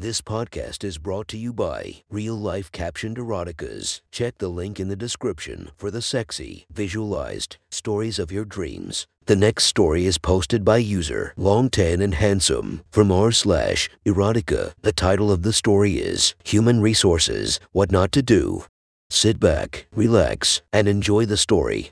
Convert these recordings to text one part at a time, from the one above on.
This podcast is brought to you by Real Life Captioned Eroticas. Check the link in the description for the sexy, visualized stories of your dreams. The next story is posted by user Long Tan and Handsome from r slash erotica. The title of the story is Human Resources What Not to Do. Sit back, relax, and enjoy the story.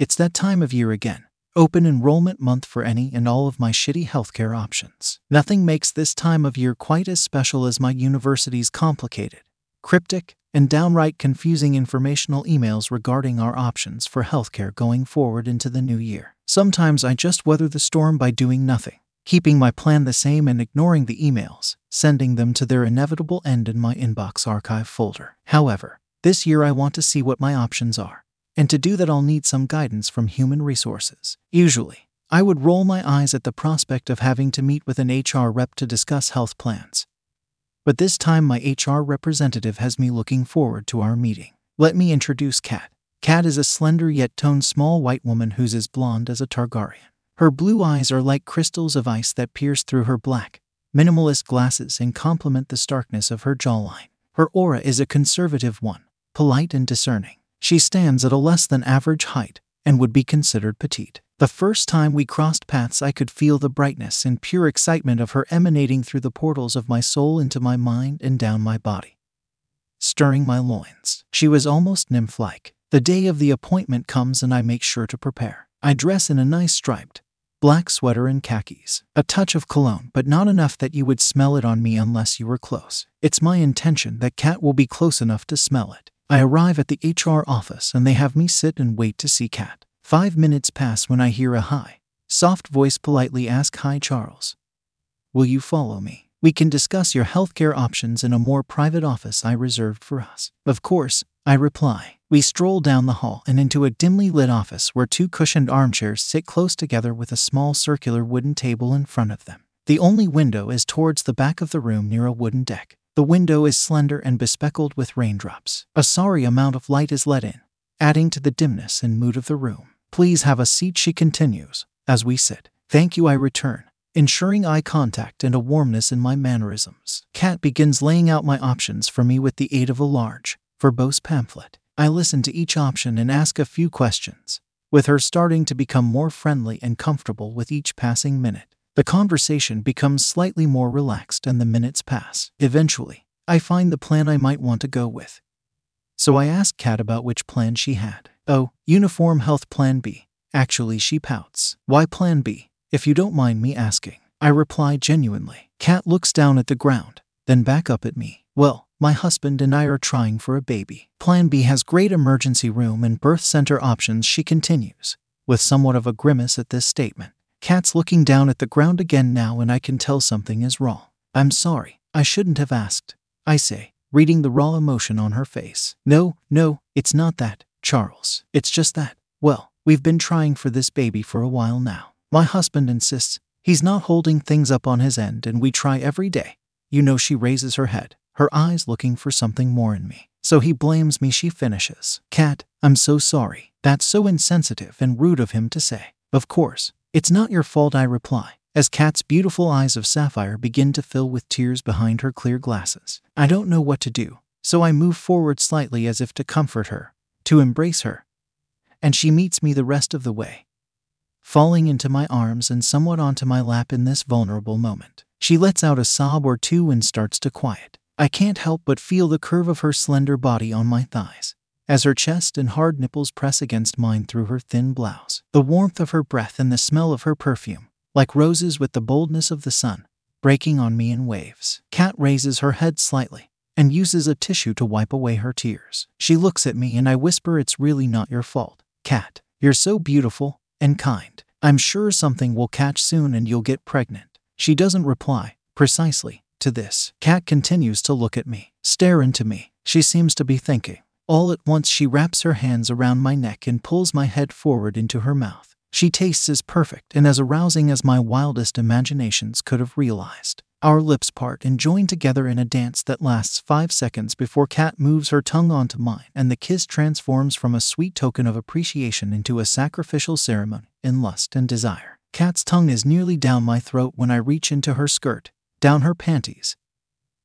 It's that time of year again. Open enrollment month for any and all of my shitty healthcare options. Nothing makes this time of year quite as special as my university's complicated, cryptic, and downright confusing informational emails regarding our options for healthcare going forward into the new year. Sometimes I just weather the storm by doing nothing, keeping my plan the same and ignoring the emails, sending them to their inevitable end in my inbox archive folder. However, this year I want to see what my options are. And to do that, I'll need some guidance from human resources. Usually, I would roll my eyes at the prospect of having to meet with an HR rep to discuss health plans. But this time, my HR representative has me looking forward to our meeting. Let me introduce Kat. Kat is a slender yet toned small white woman who's as blonde as a Targaryen. Her blue eyes are like crystals of ice that pierce through her black, minimalist glasses and complement the starkness of her jawline. Her aura is a conservative one, polite and discerning. She stands at a less than average height and would be considered petite. The first time we crossed paths, I could feel the brightness and pure excitement of her emanating through the portals of my soul into my mind and down my body, stirring my loins. She was almost nymph like. The day of the appointment comes and I make sure to prepare. I dress in a nice striped, black sweater and khakis, a touch of cologne, but not enough that you would smell it on me unless you were close. It's my intention that Kat will be close enough to smell it. I arrive at the HR office and they have me sit and wait to see Kat. Five minutes pass when I hear a high, Soft voice politely ask Hi Charles. Will you follow me? We can discuss your healthcare options in a more private office I reserved for us. Of course, I reply. We stroll down the hall and into a dimly lit office where two cushioned armchairs sit close together with a small circular wooden table in front of them. The only window is towards the back of the room near a wooden deck. The window is slender and bespeckled with raindrops. A sorry amount of light is let in, adding to the dimness and mood of the room. Please have a seat, she continues, as we sit. Thank you, I return, ensuring eye contact and a warmness in my mannerisms. Kat begins laying out my options for me with the aid of a large, verbose pamphlet. I listen to each option and ask a few questions, with her starting to become more friendly and comfortable with each passing minute. The conversation becomes slightly more relaxed and the minutes pass. Eventually, I find the plan I might want to go with. So I ask Kat about which plan she had. Oh, Uniform Health Plan B. Actually, she pouts. Why Plan B? If you don't mind me asking. I reply genuinely. Kat looks down at the ground, then back up at me. Well, my husband and I are trying for a baby. Plan B has great emergency room and birth center options, she continues, with somewhat of a grimace at this statement. Kat's looking down at the ground again now, and I can tell something is wrong. I'm sorry, I shouldn't have asked. I say, reading the raw emotion on her face. No, no, it's not that, Charles. It's just that, well, we've been trying for this baby for a while now. My husband insists he's not holding things up on his end, and we try every day. You know, she raises her head, her eyes looking for something more in me. So he blames me, she finishes. Kat, I'm so sorry. That's so insensitive and rude of him to say. Of course, it's not your fault, I reply, as Kat's beautiful eyes of sapphire begin to fill with tears behind her clear glasses. I don't know what to do, so I move forward slightly as if to comfort her, to embrace her. And she meets me the rest of the way, falling into my arms and somewhat onto my lap in this vulnerable moment. She lets out a sob or two and starts to quiet. I can't help but feel the curve of her slender body on my thighs as her chest and hard nipples press against mine through her thin blouse. The warmth of her breath and the smell of her perfume, like roses with the boldness of the sun, breaking on me in waves. Kat raises her head slightly and uses a tissue to wipe away her tears. She looks at me and I whisper, It's really not your fault. Kat, you're so beautiful and kind. I'm sure something will catch soon and you'll get pregnant. She doesn't reply, precisely, to this. Kat continues to look at me, stare into me. She seems to be thinking. All at once, she wraps her hands around my neck and pulls my head forward into her mouth. She tastes as perfect and as arousing as my wildest imaginations could have realized. Our lips part and join together in a dance that lasts five seconds before Kat moves her tongue onto mine, and the kiss transforms from a sweet token of appreciation into a sacrificial ceremony in lust and desire. Kat's tongue is nearly down my throat when I reach into her skirt, down her panties,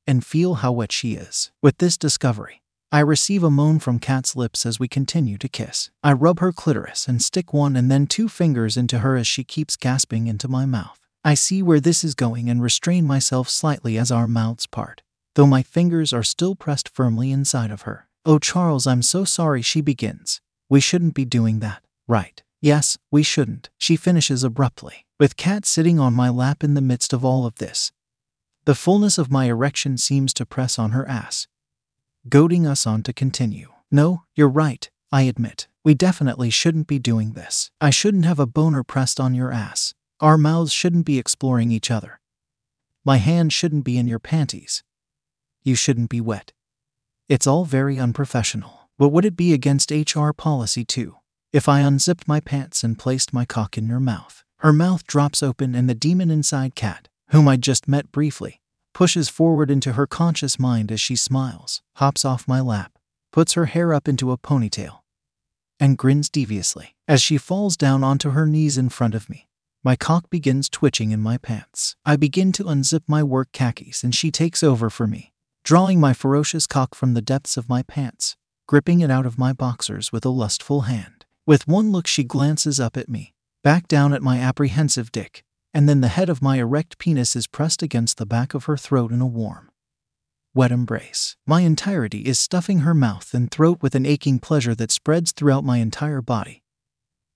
and feel how wet she is. With this discovery, I receive a moan from Kat's lips as we continue to kiss. I rub her clitoris and stick one and then two fingers into her as she keeps gasping into my mouth. I see where this is going and restrain myself slightly as our mouths part, though my fingers are still pressed firmly inside of her. Oh, Charles, I'm so sorry, she begins. We shouldn't be doing that, right? Yes, we shouldn't, she finishes abruptly, with Kat sitting on my lap in the midst of all of this. The fullness of my erection seems to press on her ass, goading us on to continue. No, you're right, I admit. We definitely shouldn't be doing this. I shouldn't have a boner pressed on your ass. Our mouths shouldn't be exploring each other. My hand shouldn't be in your panties. You shouldn't be wet. It's all very unprofessional. But would it be against HR policy too? If I unzipped my pants and placed my cock in your mouth, her mouth drops open and the demon inside Kat, whom I just met briefly, pushes forward into her conscious mind as she smiles, hops off my lap, puts her hair up into a ponytail, and grins deviously. As she falls down onto her knees in front of me, my cock begins twitching in my pants. I begin to unzip my work khakis and she takes over for me, drawing my ferocious cock from the depths of my pants, gripping it out of my boxers with a lustful hand. With one look, she glances up at me, back down at my apprehensive dick, and then the head of my erect penis is pressed against the back of her throat in a warm, wet embrace. My entirety is stuffing her mouth and throat with an aching pleasure that spreads throughout my entire body,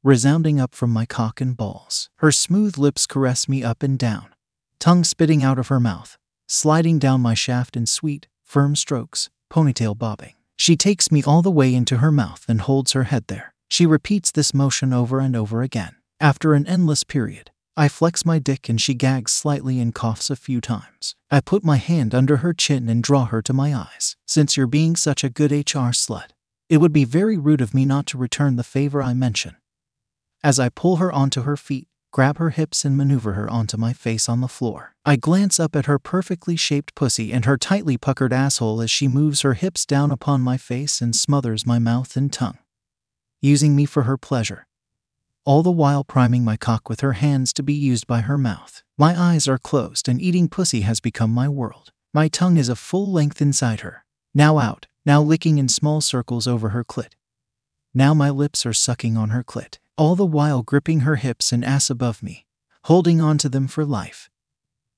resounding up from my cock and balls. Her smooth lips caress me up and down, tongue spitting out of her mouth, sliding down my shaft in sweet, firm strokes, ponytail bobbing. She takes me all the way into her mouth and holds her head there. She repeats this motion over and over again. After an endless period, I flex my dick and she gags slightly and coughs a few times. I put my hand under her chin and draw her to my eyes. Since you're being such a good HR slut, it would be very rude of me not to return the favor I mention. As I pull her onto her feet, grab her hips, and maneuver her onto my face on the floor, I glance up at her perfectly shaped pussy and her tightly puckered asshole as she moves her hips down upon my face and smothers my mouth and tongue, using me for her pleasure all the while priming my cock with her hands to be used by her mouth. My eyes are closed and eating pussy has become my world. My tongue is a full length inside her, now out, now licking in small circles over her clit. Now my lips are sucking on her clit, all the while gripping her hips and ass above me, holding onto them for life,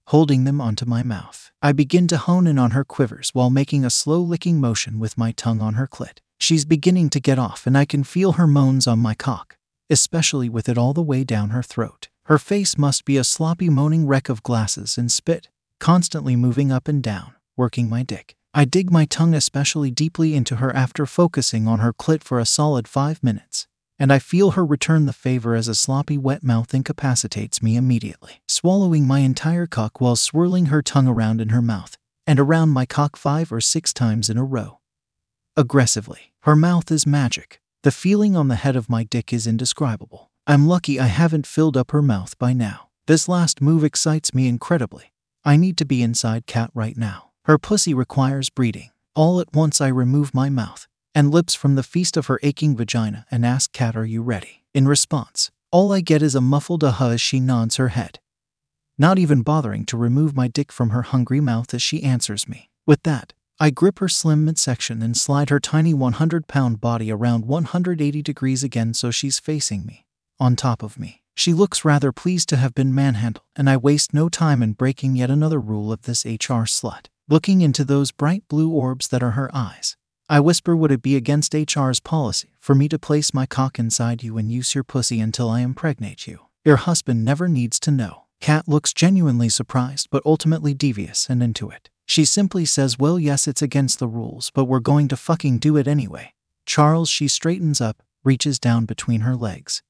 holding them onto my mouth. I begin to hone in on her quivers while making a slow licking motion with my tongue on her clit. She's beginning to get off, and I can feel her moans on my cock especially with it all the way down her throat. Her face must be a sloppy, moaning wreck of glasses and spit, constantly moving up and down, working my dick. I dig my tongue especially deeply into her after focusing on her clit for a solid five minutes, and I feel her return the favor as a sloppy, wet mouth incapacitates me immediately, swallowing my entire cock while swirling her tongue around in her mouth and around my cock five or six times in a row. Aggressively, her mouth is magic, the feeling on the head of my dick is indescribable. I'm lucky I haven't filled up her mouth by now. This last move excites me incredibly. I need to be inside Kat right now. Her pussy requires breeding. All at once, I remove my mouth and lips from the feast of her aching vagina and ask Kat, Are you ready? In response, all I get is a muffled aha as she nods her head, not even bothering to remove my dick from her hungry mouth as she answers me. With that, I grip her slim midsection and slide her tiny 100 pound body around 180 degrees again so she's facing me, on top of me. She looks rather pleased to have been manhandled, and I waste no time in breaking yet another rule of this HR slut. Looking into those bright blue orbs that are her eyes, I whisper would it be against HR's policy for me to place my cock inside you and use your pussy until I impregnate you? Your husband never needs to know. Kat looks genuinely surprised but ultimately devious and into it. She simply says, Well, yes, it's against the rules, but we're going to fucking do it anyway. Charles, she straightens up, reaches down between her legs,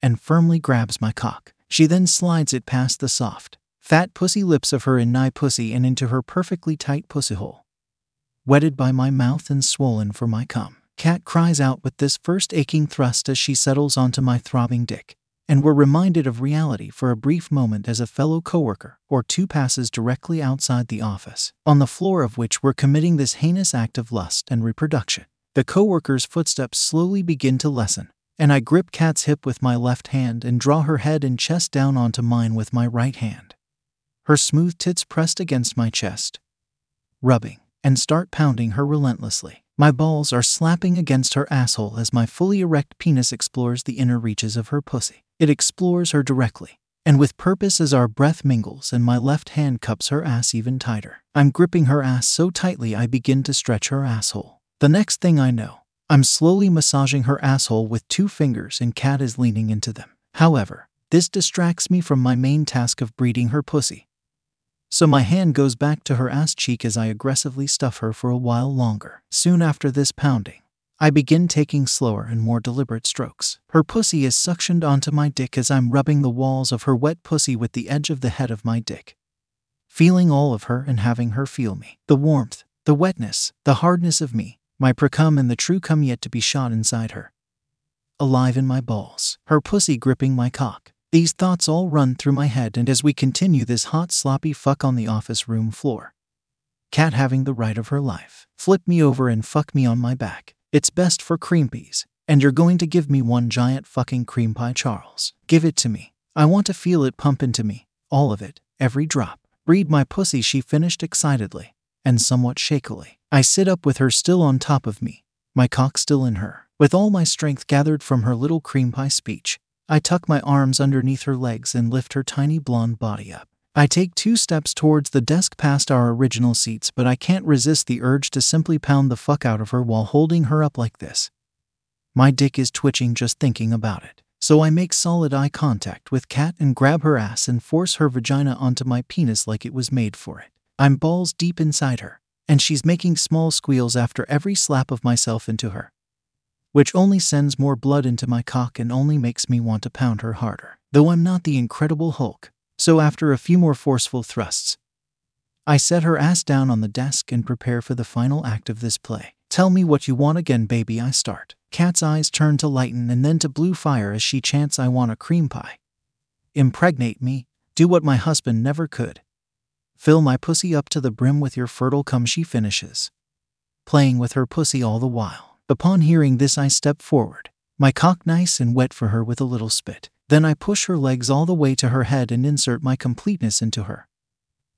and firmly grabs my cock. She then slides it past the soft, fat pussy lips of her in nigh pussy and into her perfectly tight pussy hole. Wetted by my mouth and swollen for my cum. Kat cries out with this first aching thrust as she settles onto my throbbing dick and were reminded of reality for a brief moment as a fellow coworker or two passes directly outside the office, on the floor of which we're committing this heinous act of lust and reproduction. The coworker's footsteps slowly begin to lessen, and I grip Kat's hip with my left hand and draw her head and chest down onto mine with my right hand. her smooth tits pressed against my chest, rubbing, and start pounding her relentlessly. My balls are slapping against her asshole as my fully erect penis explores the inner reaches of her pussy. It explores her directly, and with purpose as our breath mingles and my left hand cups her ass even tighter. I'm gripping her ass so tightly I begin to stretch her asshole. The next thing I know, I'm slowly massaging her asshole with two fingers and Kat is leaning into them. However, this distracts me from my main task of breeding her pussy. So my hand goes back to her ass cheek as I aggressively stuff her for a while longer. Soon after this pounding, I begin taking slower and more deliberate strokes. Her pussy is suctioned onto my dick as I'm rubbing the walls of her wet pussy with the edge of the head of my dick. Feeling all of her and having her feel me. The warmth, the wetness, the hardness of me, my precum and the true cum yet to be shot inside her. Alive in my balls, her pussy gripping my cock. These thoughts all run through my head, and as we continue this hot, sloppy fuck on the office room floor, Kat having the right of her life, flip me over and fuck me on my back. It's best for cream peas, and you're going to give me one giant fucking cream pie, Charles. Give it to me. I want to feel it pump into me, all of it, every drop. Read my pussy, she finished excitedly and somewhat shakily. I sit up with her still on top of me, my cock still in her. With all my strength gathered from her little cream pie speech, I tuck my arms underneath her legs and lift her tiny blonde body up. I take two steps towards the desk past our original seats, but I can't resist the urge to simply pound the fuck out of her while holding her up like this. My dick is twitching just thinking about it. So I make solid eye contact with Kat and grab her ass and force her vagina onto my penis like it was made for it. I'm balls deep inside her, and she's making small squeals after every slap of myself into her which only sends more blood into my cock and only makes me want to pound her harder. Though I'm not the Incredible Hulk, so after a few more forceful thrusts, I set her ass down on the desk and prepare for the final act of this play. Tell me what you want again, baby, I start. Kat's eyes turn to lighten and then to blue fire as she chants, I want a cream pie. Impregnate me, do what my husband never could. Fill my pussy up to the brim with your fertile cum, she finishes, playing with her pussy all the while. Upon hearing this, I step forward, my cock nice and wet for her with a little spit. Then I push her legs all the way to her head and insert my completeness into her.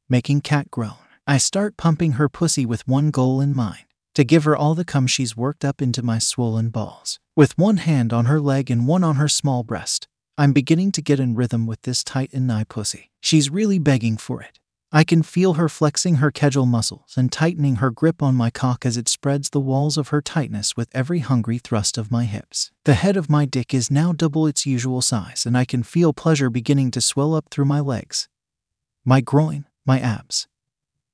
Making Kat groan, I start pumping her pussy with one goal in mind to give her all the cum she's worked up into my swollen balls. With one hand on her leg and one on her small breast, I'm beginning to get in rhythm with this tight and nigh pussy. She's really begging for it. I can feel her flexing her kegel muscles and tightening her grip on my cock as it spreads the walls of her tightness with every hungry thrust of my hips. The head of my dick is now double its usual size, and I can feel pleasure beginning to swell up through my legs, my groin, my abs,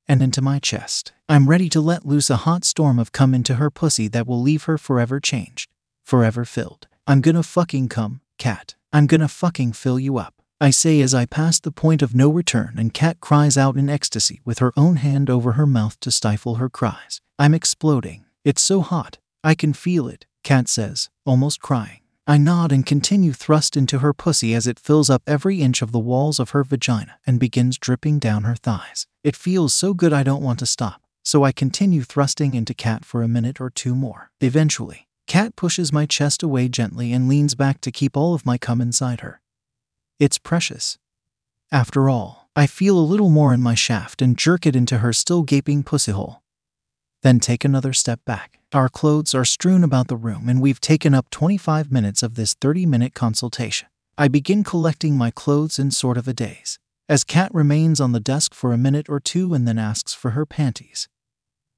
and into my chest. I'm ready to let loose a hot storm of cum into her pussy that will leave her forever changed, forever filled. I'm gonna fucking come, Kat. I'm gonna fucking fill you up. I say as I pass the point of no return, and Kat cries out in ecstasy with her own hand over her mouth to stifle her cries. I'm exploding. It's so hot. I can feel it, Kat says, almost crying. I nod and continue thrust into her pussy as it fills up every inch of the walls of her vagina and begins dripping down her thighs. It feels so good I don't want to stop, so I continue thrusting into Kat for a minute or two more. Eventually, Kat pushes my chest away gently and leans back to keep all of my cum inside her. It's precious. After all, I feel a little more in my shaft and jerk it into her still gaping pussy hole. Then take another step back. Our clothes are strewn about the room, and we've taken up 25 minutes of this 30 minute consultation. I begin collecting my clothes in sort of a daze, as Kat remains on the desk for a minute or two and then asks for her panties,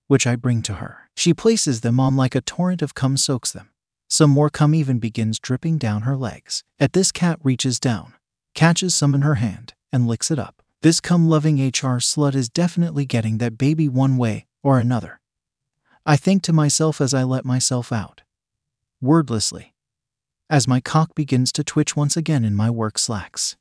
which I bring to her. She places them on like a torrent of cum soaks them. Some more cum even begins dripping down her legs. At this, Kat reaches down, catches some in her hand, and licks it up. This cum loving HR slut is definitely getting that baby one way or another. I think to myself as I let myself out. Wordlessly. As my cock begins to twitch once again in my work slacks.